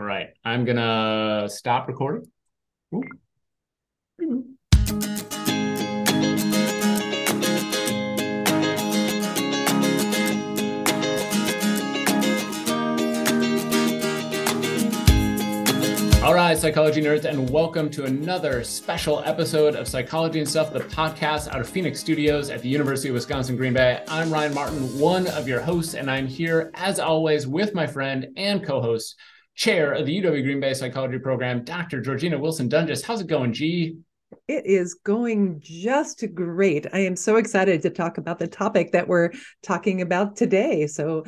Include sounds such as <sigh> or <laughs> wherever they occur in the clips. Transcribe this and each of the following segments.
All right, I'm gonna stop recording. Ooh. All right, psychology nerds, and welcome to another special episode of Psychology and Stuff, the podcast out of Phoenix Studios at the University of Wisconsin Green Bay. I'm Ryan Martin, one of your hosts, and I'm here as always with my friend and co host, chair of the UW Green Bay Psychology Program, Dr. Georjeanna Wilson Doenges. How's it going, G? It is going just great. I am so excited to talk about the topic that we're talking about today. So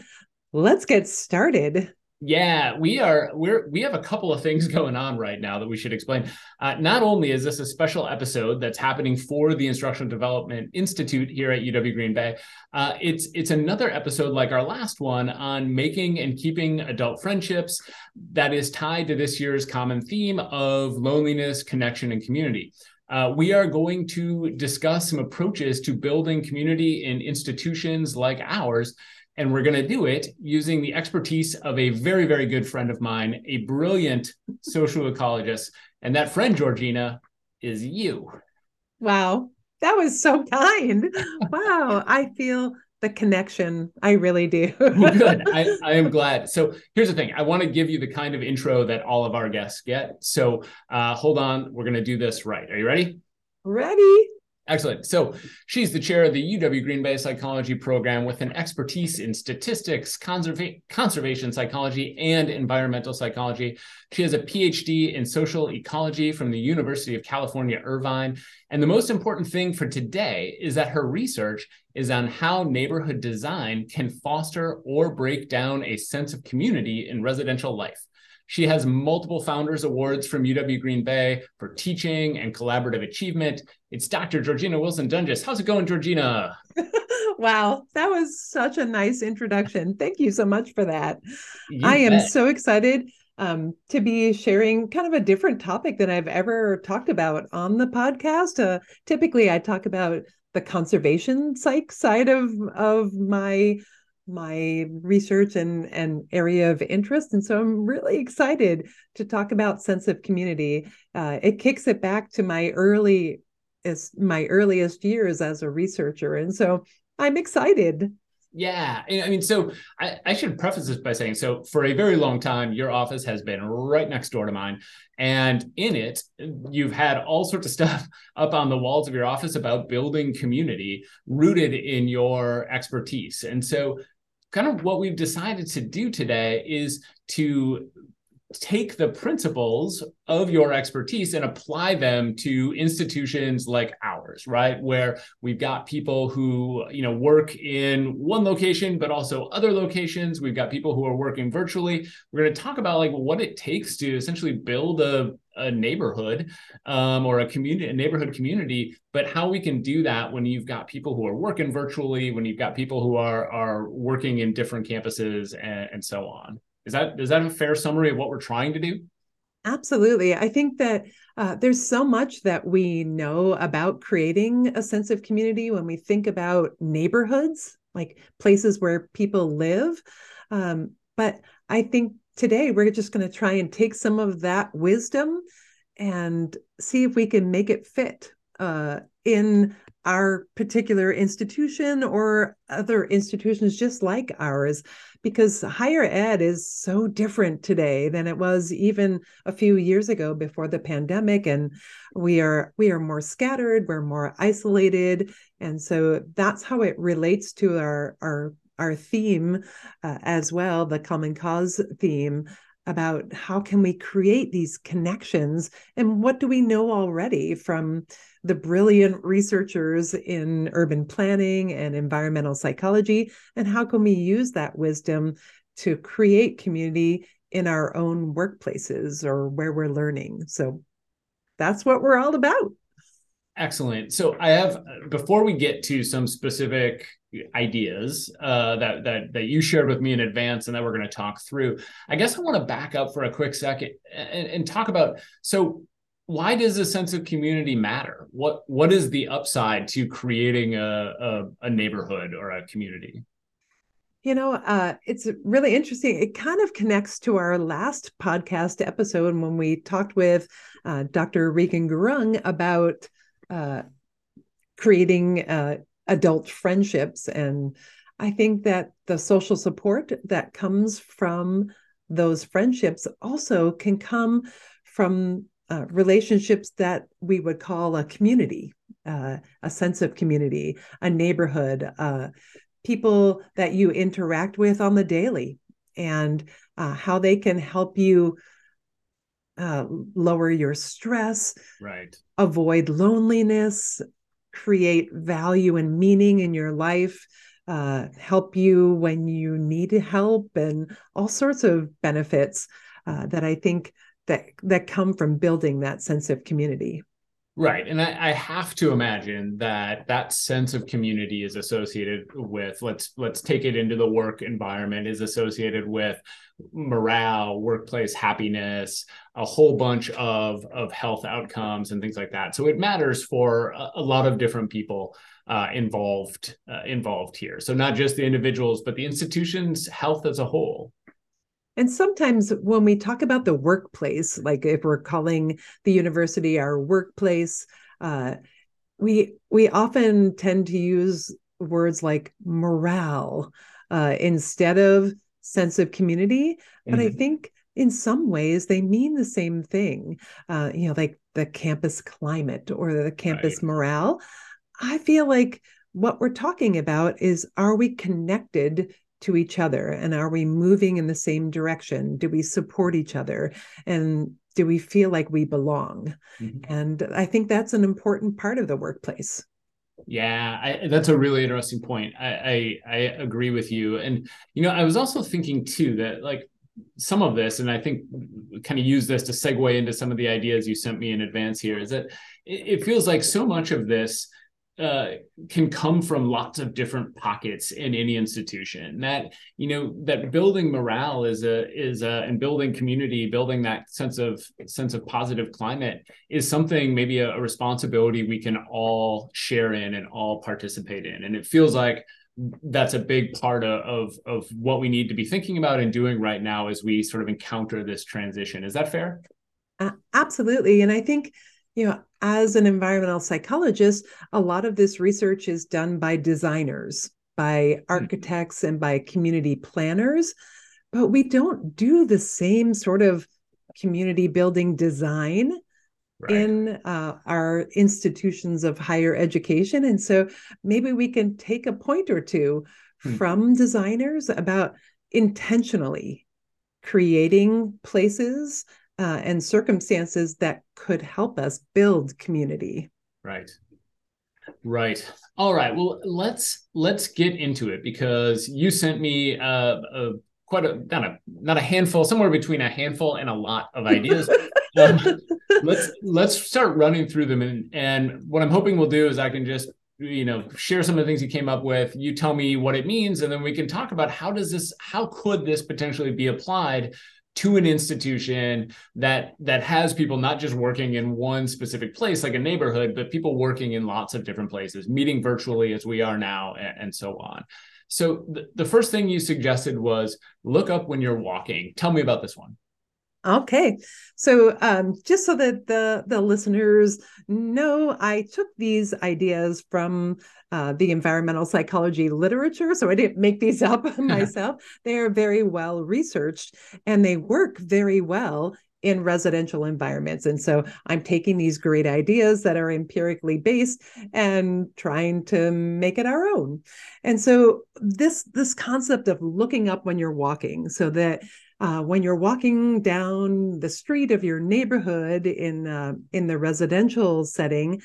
let's get started. Yeah, we are. We're we have a couple of things going on right now that we should explain. Uh, not only is this a special episode that's happening for the Instructional Development Institute here at UW Green Bay, uh, it's it's another episode like our last one on making and keeping adult friendships that is tied to this year's common theme of loneliness, connection, and community. Uh, we are going to discuss some approaches to building community in institutions like ours and we're going to do it using the expertise of a very, very good friend of mine, a brilliant social ecologist. And that friend, Georjeanna, is you. Wow. That was so kind. Wow. I feel the connection. I really do. <laughs> well, good. I, <laughs> I, am glad. So here's the thing I want to give you the kind of intro that all of our guests get. So uh, hold on. We're going to do this right. Are you ready? Ready. Excellent. So she's the chair of the UW Green Bay Psychology Program with an expertise in statistics, conserva- conservation psychology, and environmental psychology. She has a PhD in social ecology from the University of California, Irvine. And the most important thing for today is that her research is on how neighborhood design can foster or break down a sense of community in residential life. She has multiple Founders Awards from UW Green Bay for teaching and collaborative achievement. It's Dr. Georjeanna Wilson Doenges. How's it going, Georjeanna? <laughs> wow, that was such a nice introduction. Thank you so much for that. You I am so excited um, to be sharing kind of a different topic than I've ever talked about on the podcast. Uh, typically, I talk about the conservation psych side of of my my research and and area of interest and so i'm really excited to talk about sense of community. Uh, it kicks it back to my early as my earliest years as a researcher and so i'm excited yeah i mean so I, I should preface this by saying so for a very long time your office has been right next door to mine. And in it you've had all sorts of <laughs> stuff up on the walls of your office about building community rooted in your expertise. And so kind of what we've decided to do today is to take the principles of your expertise and apply them to institutions like ours right? Where we've got people who you know work in one location but also other locations. We've got people who are working virtually. We're going to talk about like what it takes to essentially build a a neighborhood um, or a community, a neighborhood community, but how we can do that when you've got people who are working virtually, when you've got people who are are working in different campuses and, and so on. Is that is that a fair summary of what we're trying to do? Absolutely. I think that uh, there's so much that we know about creating a sense of community when we think about neighborhoods, like places where people live. Um, but I think today we're just going to try and take some of that wisdom and see if we can make it fit uh, in our particular institution or other institutions just like ours because higher ed is so different today than it was even a few years ago before the pandemic and we are we are more scattered we're more isolated and so that's how it relates to our our our theme uh, as well, the common cause theme about how can we create these connections and what do we know already from the brilliant researchers in urban planning and environmental psychology and how can we use that wisdom to create community in our own workplaces or where we're learning so that's what we're all about excellent so i have before we get to some specific ideas uh, that that that you shared with me in advance and that we're going to talk through. I guess I want to back up for a quick second and, and talk about so why does a sense of community matter? What what is the upside to creating a, a, a neighborhood or a community? You know, uh, it's really interesting. It kind of connects to our last podcast episode when we talked with uh, Dr. Regan Gurung about uh, creating uh, adult friendships. And I think that the social support that comes from those friendships also can come from uh, relationships that we would call a community, uh, a sense of community, a neighborhood, uh, people that you interact with on the daily and uh, how they can help you uh, lower your stress, right? Avoid loneliness, create value and meaning in your life, uh, help you when you need help, and all sorts of benefits uh, that I think that that come from building that sense of community. Right. And I, I, have to imagine that that sense of community is associated with let's let's take it into the work environment is associated with morale, workplace happiness, a whole bunch of of health outcomes and things like that. So it matters for a, a lot of different people uh, involved uh, involved here. So not just the individuals, but the institution's health as a whole. And sometimes when we talk about the workplace, like if we're calling the university our workplace, uh, we we often tend to use words like morale uh, instead of sense of community. But mm-hmm. I think in some ways they mean the same thing. Uh, you know, like the campus climate or the campus right. morale. I feel like what we're talking about is are we connected to each other and are we moving in the same direction? Do we support each other? And do we feel like we belong? Mm-hmm. and i think that's an important part of the workplace. Yeah I, that's a really interesting point. I, I i agree with you. And you know i was also thinking too that like some of this and i think kind of use this to segue into some of the ideas you sent me in advance here is that it, it feels like so much of this uh, can come from lots of different pockets in any institution. That you know that building morale is a is a and building community, building that sense of sense of positive climate is something maybe a, a responsibility we can all share in and all participate in. And it feels like that's a big part of, of, what we need to be thinking about and doing right now as we sort of encounter this transition. Is that fair? Uh, absolutely, and I think you know, as an environmental psychologist, a lot of this research is done by designers, by hmm. architects, and by community planners. But we don't do the same sort of community building design right. in uh, our institutions of higher education. And so maybe we can take a point or two hmm. from designers about intentionally creating places uh, and circumstances that could help us build community. Right. Right. All right. Well, let's let's get into it because you sent me uh, a quite a not a not a handful, somewhere between a handful and a lot of ideas. <laughs> um, let's let's start running through them, and and what I'm hoping we'll do is I can just you know share some of the things you came up with you tell me what it means and then we can talk about how does this how could this potentially be applied to an institution that that has people not just working in one specific place like a neighborhood but people working in lots of different places meeting virtually as we are now and, and so on. So th- the first thing you suggested was look up when you're walking. Tell me about this one Okay, so um, just so that the the listeners know, I took these ideas from uh, the environmental psychology literature, so I didn't make these <laughs> up <laughs> myself. they are very well researched, and they work very well in residential environments. And so I'm taking these great ideas that are empirically based and trying to make it our own. And so this this concept of looking up when you're walking so that uh, when you're walking down the street of your neighborhood in uh, in the residential setting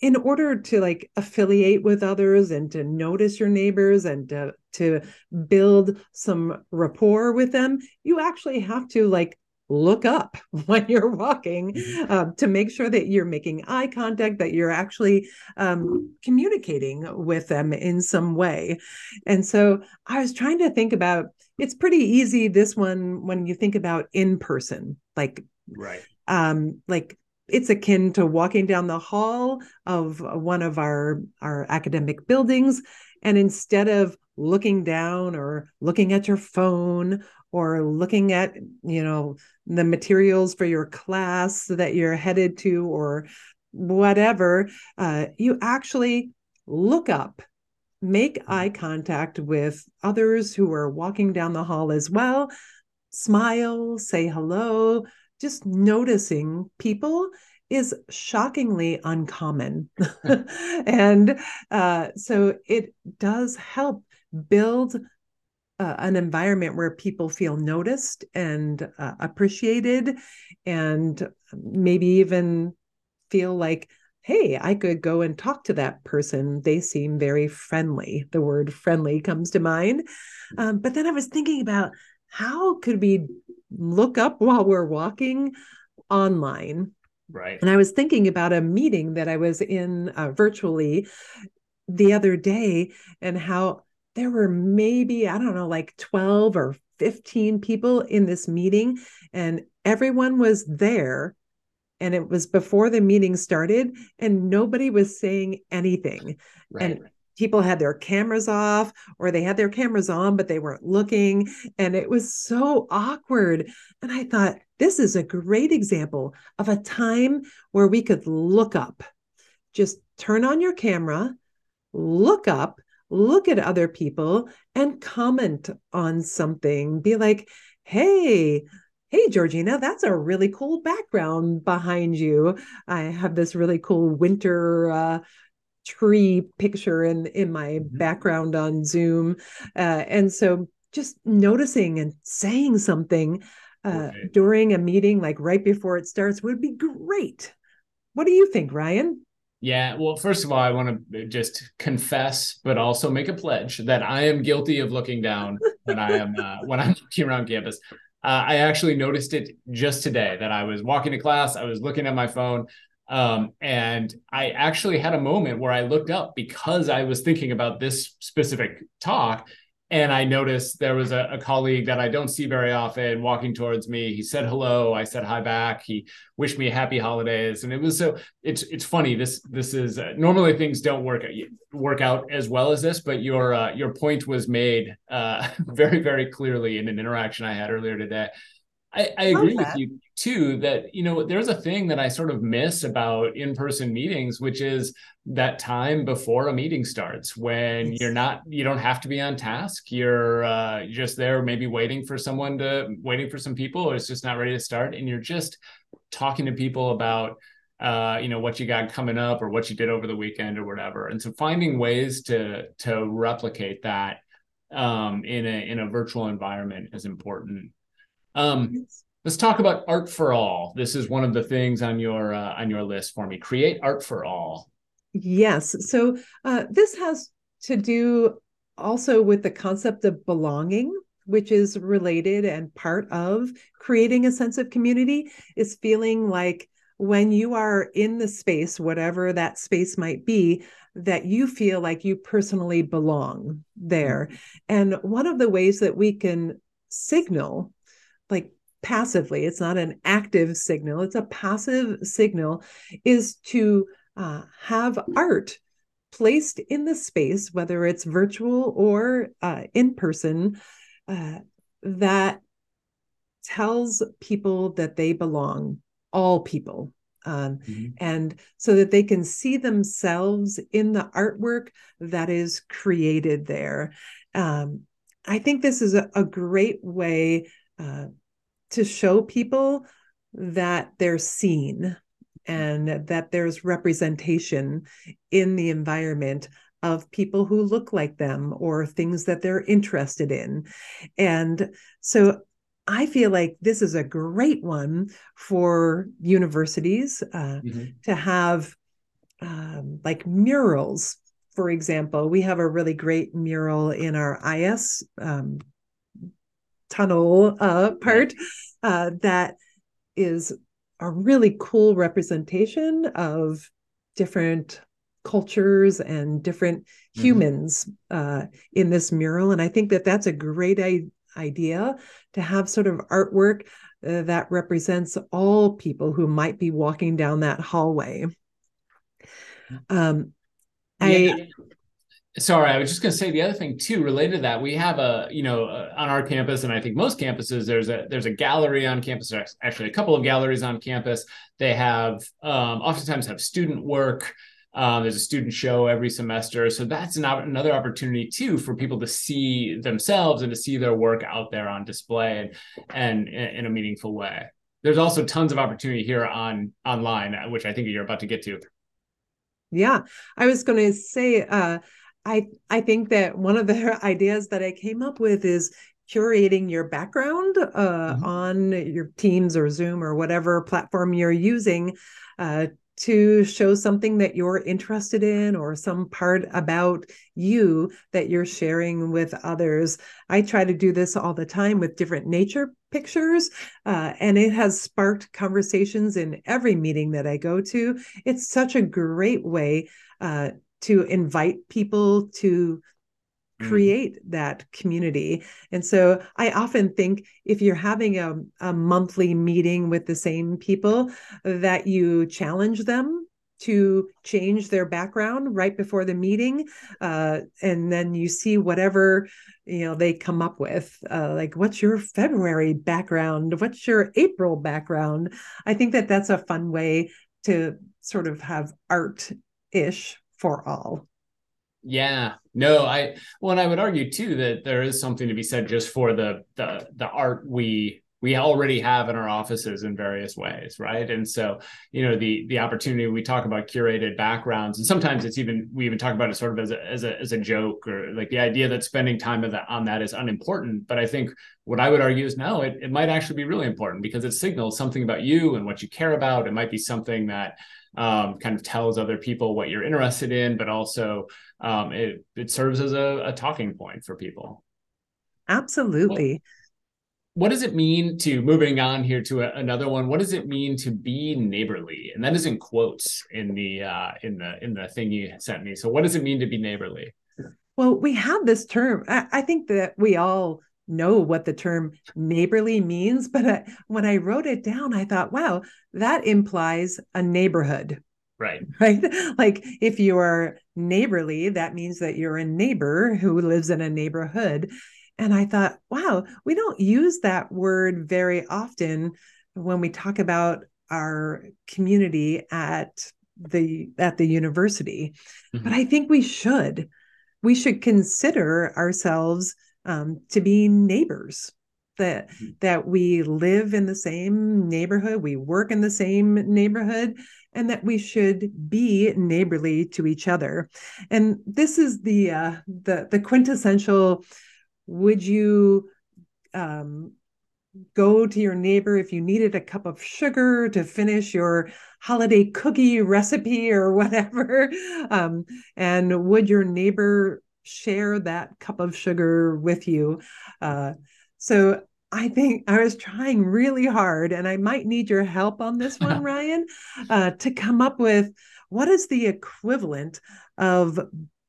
in order to like affiliate with others and to notice your neighbors and to, to build some rapport with them you actually have to like look up <laughs> when you're walking mm-hmm. uh, to make sure that you're making eye contact that you're actually um, communicating with them in some way and so i was trying to think about it's pretty easy this one when you think about in person like right um like it's akin to walking down the hall of one of our our academic buildings and instead of looking down or looking at your phone or looking at you know the materials for your class that you're headed to or whatever uh, you actually look up make eye contact with others who are walking down the hall as well smile say hello just noticing people is shockingly uncommon. <laughs> <laughs> and uh, so it does help build uh, an environment where people feel noticed and uh, appreciated and maybe even feel like hey i could go and talk to that person. They seem very friendly. The word friendly comes to mind. Um, but then i was thinking about how could we look up while we're walking online? Right. And i was thinking about a meeting that i was in uh, virtually the other day and how there were maybe, I don't know, like 12 or 15 people in this meeting, and everyone was there. And it was before the meeting started, and nobody was saying anything. Right. And people had their cameras off or they had their cameras on, but they weren't looking. And it was so awkward. And I thought, this is a great example of a time where we could look up. Just turn on your camera, look up, look at other people and comment on something. Be like, hey, hey, Georjeanna, that's a really cool background behind you. I have this really cool winter uh, tree picture in in my mm-hmm. background on Zoom, uh, and so just noticing and saying something uh, right. during a meeting, like right before it starts, would be great. What do you think, Ryan? Yeah, well, first of all, I want to just confess, but also make a pledge that I am guilty of looking down when I am uh, when I'm <laughs> walking around campus. Uh, I actually noticed it just today that I was walking to class, I was looking at my phone, um, and I actually had a moment where I looked up because I was thinking about this specific talk, and I noticed there was a, a, colleague that I don't see very often walking towards me. He said hello. I said hi back. He wished me happy holidays, and it was so. It's it's funny. This this is uh, normally things don't work work out as well as this, but your uh, your point was made uh, <laughs> very very clearly in an interaction I had earlier today. I, I agree with you too that you know there's a thing that I sort of miss about in-person meetings, which is that time before a meeting starts when you're not you don't have to be on task. You're uh, just there, maybe waiting for someone to waiting for some people, or it's just not ready to start, and you're just talking to people about uh, you know what you got coming up or what you did over the weekend or whatever. And so finding ways to to replicate that um, in a in a virtual environment is important. Um, let's talk about art for all. This is one of the things on your uh, on your list for me. Create art for all. Yes. So uh, this has to do also with the concept of belonging which is related and part of creating a sense of community is feeling like when you are in the space whatever that space might be that you feel like you personally belong there mm-hmm. and one of the ways that we can signal like passively it's not an active signal it's a passive signal is to uh, have art placed in the space whether it's virtual or uh, in person uh, that tells people that they belong all people um, mm-hmm. and so that they can see themselves in the artwork that is created there um, i think this is a, a great way uh, to show people that they're seen and that there's representation in the environment of people who look like them or things that they're interested in. And so I feel like this is a great one for universities uh, mm-hmm. to have um, like murals. For example, we have a really great mural in our IS um, tunnel uh, part uh, that is a really cool representation of different cultures and different mm-hmm. humans uh, in this mural. And I think that that's a great I- idea to have sort of artwork uh, that represents all people who might be walking down that hallway. Um, yeah. I sorry i was just going to say the other thing too related to that we have a you know uh, on our campus and i think most campuses there's a there's a gallery on campus actually a couple of galleries on campus. They have um, oftentimes have student work. Um, there's a student show every semester. So that's an, another opportunity too for people to see themselves and to see their work out there on display and, and in a meaningful way. There's also tons of opportunity here on online which i think you're about to get to. Yeah. I was going to say uh, I I think that one of the <laughs> ideas that I came up with is curating your background uh, mm-hmm. on your Teams or Zoom or whatever platform you're using uh, to show something that you're interested in or some part about you that you're sharing with others. I try to do this all the time with different nature pictures, uh, and it has sparked conversations in every meeting that I go to. It's such a great way uh, to invite people to mm. create mm. that community. And so I often think if you're having a, a monthly meeting with the same people, that you challenge them to change their background right before the meeting uh, and then you see whatever you know they come up with uh, like what's your february background what's your april background i think that that's a fun way to sort of have art ish for all. Yeah, no, I well, and I would argue too that there is something to be said just for the the the art we we already have in our offices in various ways right? And so you know the the opportunity we talk about curated backgrounds and sometimes it's even we even talk about it sort of as a as a, as a joke or like the idea that spending time on that is unimportant. But i think what i would argue is no it, it might actually be really important because it signals something about you and what you care about. It might be something that um, kind of tells other people what you're interested in, but also um, it it serves as a, a talking point for people. Absolutely. What, what, does it mean to moving on here to a, another one? What does it mean to be neighborly? And that is in quotes in the uh, in the in the thing you sent me. So what does it mean to be neighborly? Well, we have this term. I, I think that we all know what the term neighborly means, but I, when I wrote it down, I thought, wow, that implies a neighborhood. Right. <laughs> Right. Like if you are neighborly, that means that you're a neighbor who lives in a neighborhood. And I thought, wow, we don't use that word very often when we talk about our community at the at the university. Mm-hmm. But I think we should. We should consider ourselves um, to be neighbors that mm-hmm. that we live in the same neighborhood we work in the same neighborhood and that we should be neighborly to each other and this is the uh, the the quintessential would you um, go to your neighbor if you needed a cup of sugar to finish your holiday cookie recipe or <laughs> whatever um, and would your neighbor share that cup of sugar with you. Uh, so I think I was trying really hard, and I might need your help on this one, <laughs> Ryan, uh, to come up with what is the equivalent of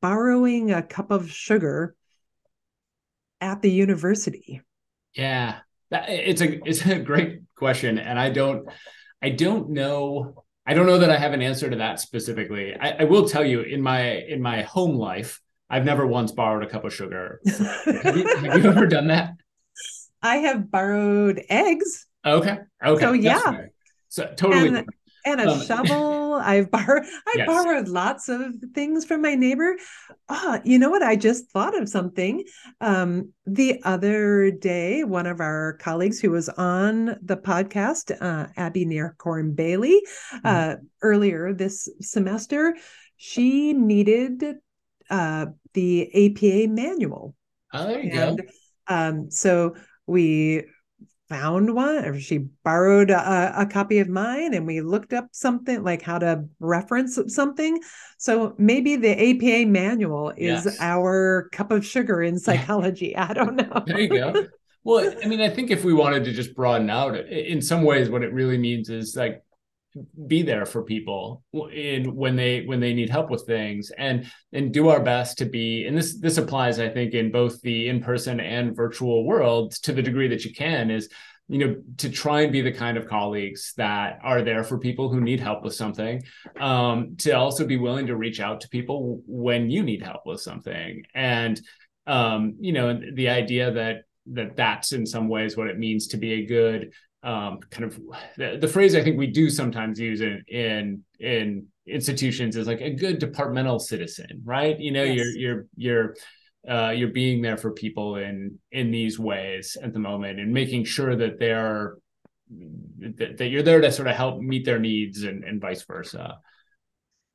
borrowing a cup of sugar at the university. Yeah, it's a it's a great question, and I don't I don't know I don't know that I have an answer to that specifically. I, I will tell you in my in my home life, I've never once borrowed a cup of sugar. <laughs> have, you, have, you, ever done that? I have borrowed eggs. Okay. Okay. So yeah. So totally. And, and a um, shovel. I've borrowed. I yes. borrowed lots of things from my neighbor. Oh, you know what? I just thought of something. Um, the other day, one of our colleagues who was on the podcast, uh, Abby Nearcorn Bailey, mm-hmm. uh, earlier this semester, she needed uh, the APA manual. Oh, there you and, go. Um, so we found one, or she borrowed a, a, copy of mine, and we looked up something like how to reference something. So maybe the APA manual is yes. our cup of sugar in <laughs> psychology. I don't know. there you go. Well, I mean, I think if we wanted to just broaden out, in some ways, what it really means is like be there for people in when they when they need help with things and and do our best to be and this this applies i think in both the in-person and virtual worlds to the degree that you can is you know to try and be the kind of colleagues that are there for people who need help with something um, to also be willing to reach out to people when you need help with something. And um, you know the idea that that that's in some ways what it means to be a good um, kind of the, the, phrase I think we do sometimes use in in in institutions is like a good departmental citizen, right? You know, yes. you're you're you're uh, you're being there for people in in these ways at the moment and making sure that they're that, that you're there to sort of help meet their needs and, and vice versa.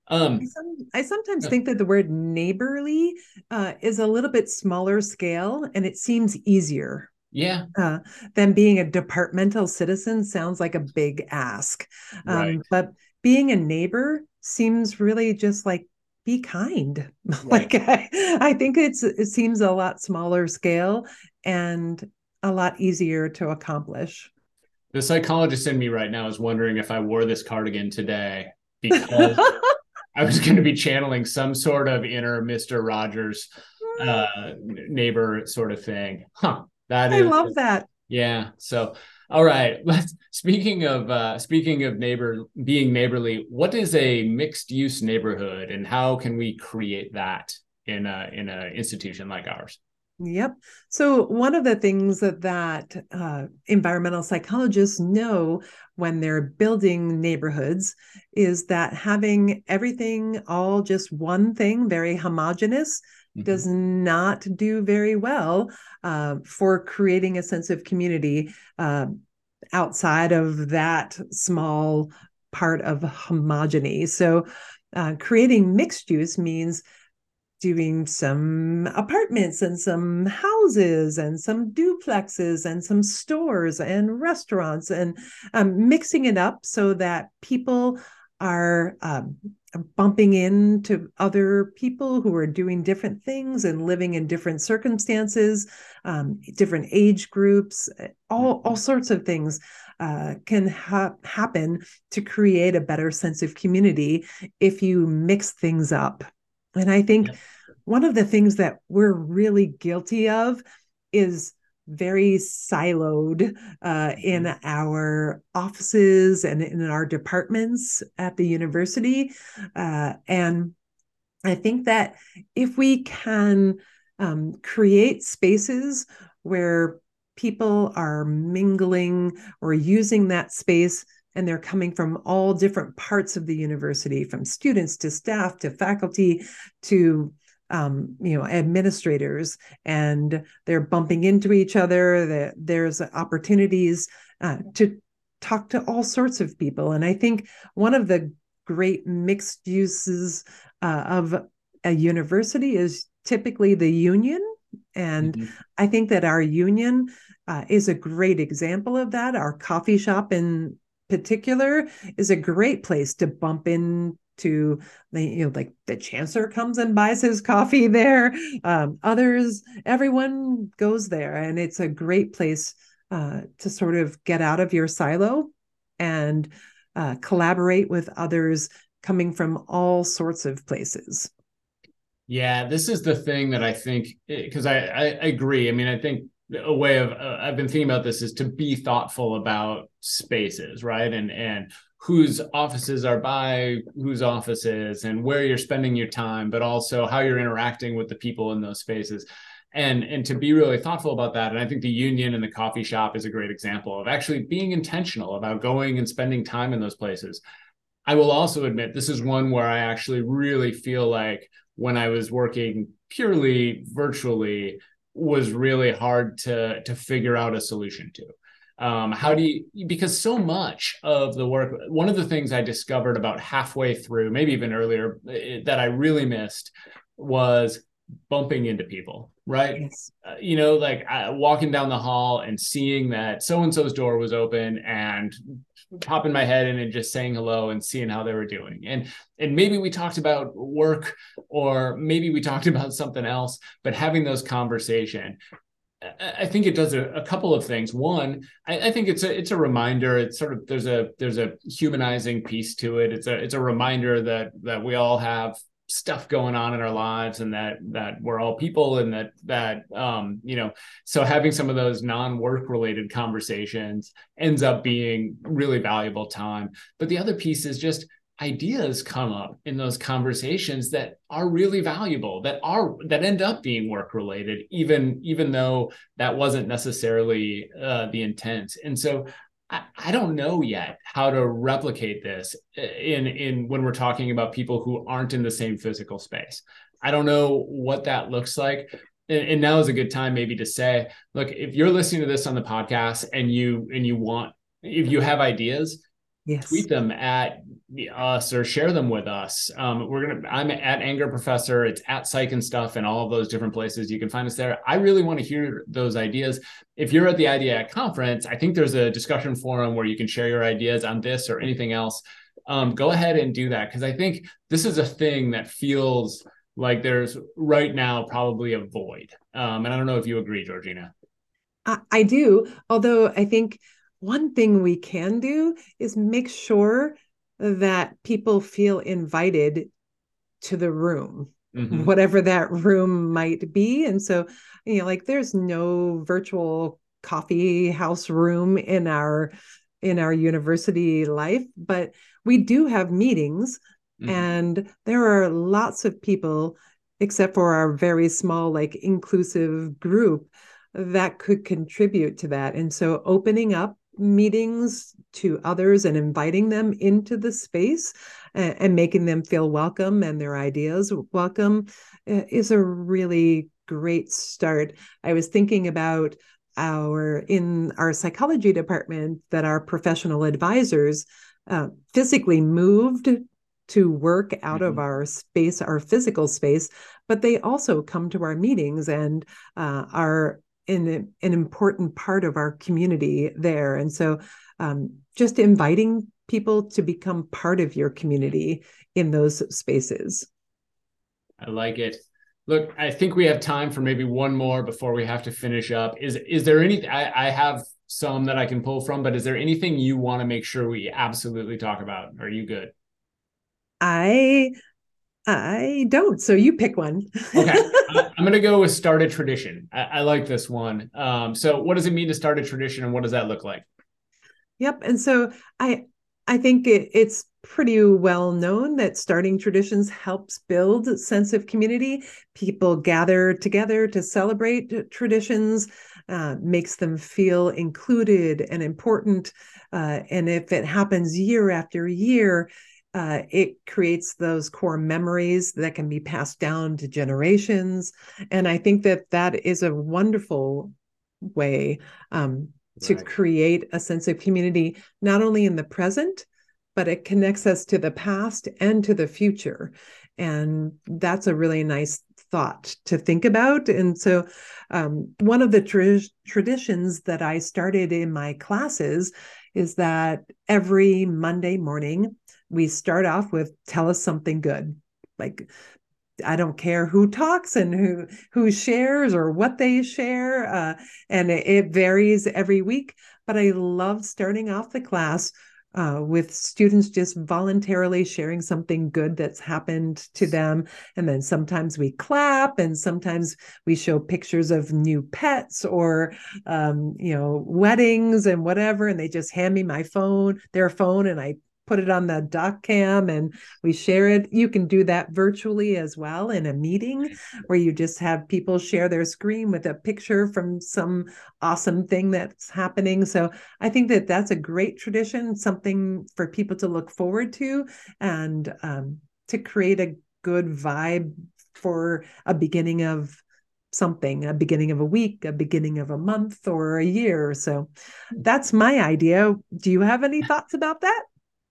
Um, I, some, I sometimes think that the word neighborly uh, is a little bit smaller scale and it seems easier. Yeah. Uh, than being a departmental citizen sounds like a big ask. Um, right. But being a neighbor seems really just like be kind. <laughs> Right. like I, I think it's it seems a lot smaller scale and a lot easier to accomplish. The psychologist in me right now is wondering if I wore this cardigan today because <laughs> I was going to be channeling some sort of inner Mister Rogers uh, neighbor sort of thing. Huh. That I is, love that. Yeah. So all right. <laughs> Let's speaking of uh, speaking of neighbor being neighborly, what is a mixed use neighborhood and how can we create that in a in an institution like ours? Yep. So one of the things that, that uh, environmental psychologists know when they're building neighborhoods is that having everything all just one thing, very homogenous, mm-hmm. does not do very well uh, for creating a sense of community uh, outside of that small part of homogeny. So, uh, creating mixed use means doing some apartments and some houses and some duplexes and some stores and restaurants and um, mixing it up so that people are um, bumping into other people who are doing different things and living in different circumstances, um, different age groups, all, all sorts of things uh, can ha- happen to create a better sense of community if you mix things up. And I think yeah. one of the things that we're really guilty of is very siloed uh, in mm-hmm. our offices and in our departments at the university. Uh, and I think that if we can um, create spaces where people are mingling or using that space and they're coming from all different parts of the university from students to staff to faculty to um, you know administrators and they're bumping into each other. That there's opportunities uh, to talk to all sorts of people. And i think one of the great mixed uses uh, of a university is typically the union. And mm-hmm. i think that our union uh, is a great example of that. Our coffee shop in particular is a great place to bump in to the you know like the chancellor comes and buys his coffee there. Um, others everyone goes there and it's a great place uh, to sort of get out of your silo and uh, collaborate with others coming from all sorts of places. Yeah this is the thing that i think because I, I, I agree. I mean i think a way of uh, I've been thinking about this is to be thoughtful about spaces, right? And and whose offices are by whose offices and where you're spending your time, but also how you're interacting with the people in those spaces. And, and to be really thoughtful about that. And I think the union and the coffee shop is a great example of actually being intentional about going and spending time in those places. I will also admit this is one where I actually really feel like when I was working purely virtually was really hard to to figure out a solution to um, how do you because so much of the work one of the things i discovered about halfway through maybe even earlier that i really missed was bumping into people right yes. uh, you know like uh, walking down the hall and seeing that so and so's door was open and popping my head in and just saying hello and seeing how they were doing and and maybe we talked about work or maybe we talked <laughs> about something else but having those conversation I think it does a, a couple of things. One, I, I, think it's a it's a reminder. It's sort of there's a there's a humanizing piece to it. It's a it's a reminder that that we all have stuff going on in our lives and that that we're all people and that that um you know so having some of those non-work related conversations ends up being really valuable time but the other piece is just ideas come up in those conversations that are really valuable that are that end up being work related even even though that wasn't necessarily uh, the intent and so I, I don't know yet how to replicate this in in when we're talking about people who aren't in the same physical space. I don't know what that looks like. And, and now is a good time maybe to say, look, if you're listening to this on the podcast and you and you want if you have ideas, yes. tweet them at us or share them with us. Um, we're gonna. I'm at Anger Professor. It's at Psych and Stuff and all of those different places. You can find us there. I really want to hear those ideas. If you're at the IDEAC conference, I think there's a discussion forum where you can share your ideas on this or anything else. Um, go ahead and do that because I think this is a thing that feels like there's right now probably a void. Um, and I don't know if you agree, Georjeanna. I, I do, although I think one thing we can do is make sure that people feel invited to the room mm-hmm. whatever that room might be and so you know like there's no virtual coffee house room in our in our university life but we do have meetings mm-hmm. and there are lots of people except for our very small like inclusive group that could contribute to that and so opening up meetings to others and inviting them into the space and, and making them feel welcome and their ideas welcome is a really great start. I was thinking about our in our psychology department that our professional advisors uh, physically moved to work out mm-hmm. of our space, our physical space, but they also come to our meetings and uh, are in an important part of our community there. And so um, just inviting people to become part of your community in those spaces. I like it. Look, I think we have time for maybe one more before we have to finish up. Is is there any? I, I have some that I can pull from, but is there anything you want to make sure we absolutely talk about? Are you good? I I don't. So you pick one. okay. <laughs> I'm going to go with start a tradition. I, I like this one. Um, so what does it mean to start a tradition and what does that look like? Yep. And so I I think it, it's pretty well known that starting traditions helps build a sense of community. People gather together to celebrate traditions, uh, makes them feel included and important. Uh, and if it happens year after year, uh, it creates those core memories that can be passed down to generations. And I think that that is a wonderful way um, to right. create a sense of community, not only in the present, but it connects us to the past and to the future. And that's a really nice thought to think about. And so, um, one of the tra- traditions that I started in my classes is that every Monday morning, we start off with tell us something good like i don't care who talks and who who shares or what they share uh, and it, it, varies every week but i love starting off the class uh, with students just voluntarily sharing something good that's happened to them. And then sometimes we clap, and sometimes we show pictures of new pets or, um, you know, weddings and whatever. And they just hand me my phone, their phone, and I put it on the doc cam and we share it. You can do that virtually as well in a meeting where you just have people share their screen with a picture from some awesome thing that's happening. So I think that that's a great tradition, something for people to look forward to and um, to create a good vibe for a beginning of something a beginning of a week a beginning of a month or a year so that's my idea do you have any <laughs> thoughts about that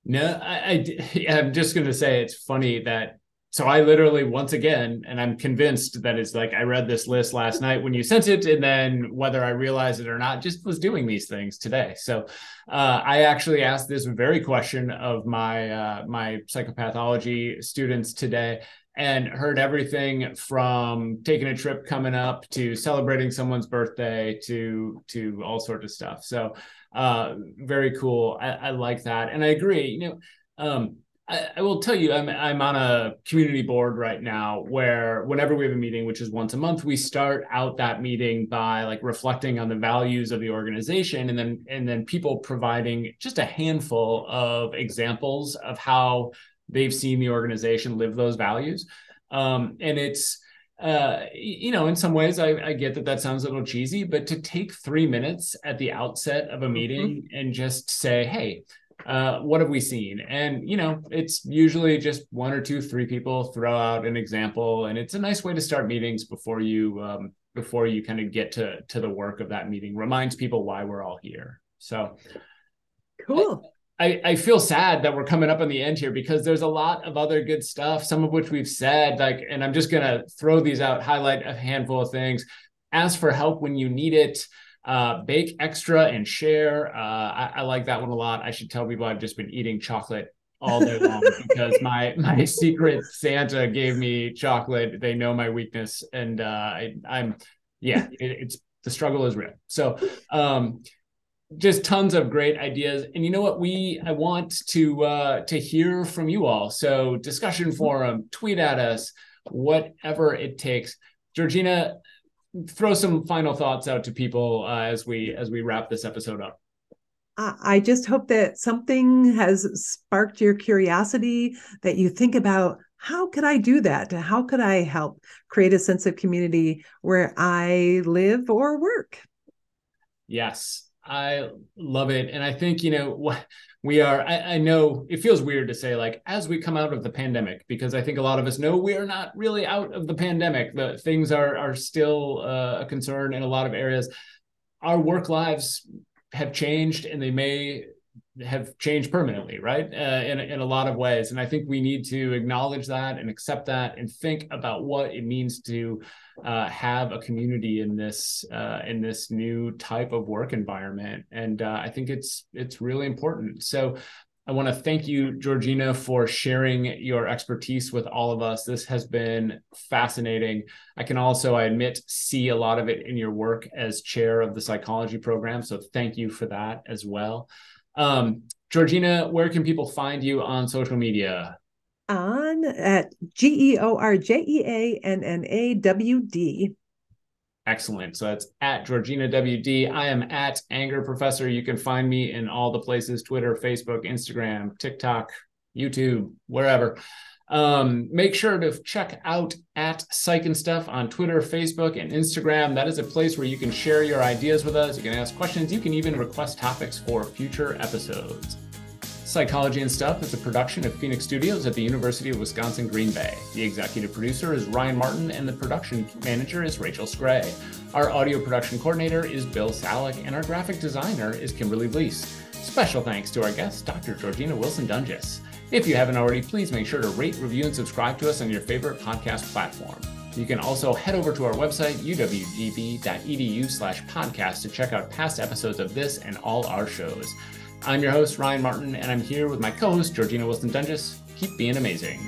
no, I, I <laughs> I'm just going to say it's funny that so I literally once again, and I'm convinced that it's like I read this list last night when you sent it, and then whether I realized it or not, just was doing these things today. So uh, I actually asked this very question of my uh, my psychopathology students today, and heard everything from taking a trip coming up to celebrating someone's birthday to to all sorts of stuff. So uh, very cool. I, I, like that, and I agree. You know, um, I, I, will tell you, I'm I'm on a community board right now where whenever we have a meeting, which is once a month, we start out that meeting by like reflecting on the values of the organization, and then and then people providing just a handful of examples of how they've seen the organization live those values, um, and it's uh, you know, in some ways, I, I, get that that sounds a little cheesy, but to take three minutes at the outset of a mm-hmm. meeting mm-hmm. and just say, hey, uh, what have we seen? And, you know, it's usually just one or two, three people throw out an example. And it's a nice way to start meetings before you, um, before you kind of get to, to the work of that meeting, reminds people why we're all here. So cool. I, I feel sad that we're coming up on the end here because there's a lot of other good stuff, some of which we've said, like, and I'm just gonna throw these out, highlight a handful of things. Ask for help when you need it. Uh, bake extra and share. Uh, I, I, like that one a lot. I should tell people I've just been eating chocolate all day long <laughs> because my my secret Santa gave me chocolate. They know my weakness, and uh, I, am yeah, <laughs> it, it's the struggle is real. So um, just tons of great ideas and you know what we i want to uh to hear from you all so discussion forum tweet at us whatever it takes Georjeanna throw some final thoughts out to people uh, as we as we wrap this episode up I just hope that something has sparked your curiosity that you think about how could I do that? How could I help create a sense of community where I live or work? Yes, I love it. And I think, you know, we are, I, I, know it feels weird to say, like, as we come out of the pandemic, because I think a lot of us know we are not really out of the pandemic. The things are, are still uh, a concern in a lot of areas. Our work lives have changed and they may have changed permanently, right? Uh, in, in a lot of ways. And I think we need to acknowledge that and accept that and think about what it means to uh, have a community in this uh, in this new type of work environment. And uh, I think it's it's really important. So I want to thank you, Georjeanna, for sharing your expertise with all of us. This has been fascinating. I can also, I admit, see a lot of it in your work as chair of the psychology program. So thank you for that as well. Um, Georjeanna, where can people find you on social media? On at G E O R J E A N N A W D. Excellent. So that's at Georjeanna WD. I am at Anger Professor. You can find me in all the places Twitter, Facebook, Instagram, TikTok, YouTube, wherever. Um, make sure to check out at Psych and Stuff on Twitter, Facebook, and Instagram. That is a place where you can share your ideas with us. You can ask questions. You can even request topics for future episodes. Psychology and Stuff is a production of Phoenix Studios at the University of Wisconsin Green Bay. The executive producer is Ryan Martin, and the production manager is Rachel Scray. Our audio production coordinator is Bill Salick, and our graphic designer is Kimberly Blees. Special thanks to our guest, Dr. Georjeanna Wilson Doenges. If you haven't already, please make sure to rate, review, and subscribe to us on your favorite podcast platform. You can also head over to our website, uwgb.edu slash podcast to check out past episodes of this and all our shows. I'm your host, Ryan Martin, and I'm here with my co-host, Georjeanna Wilson Doenges. Keep being amazing.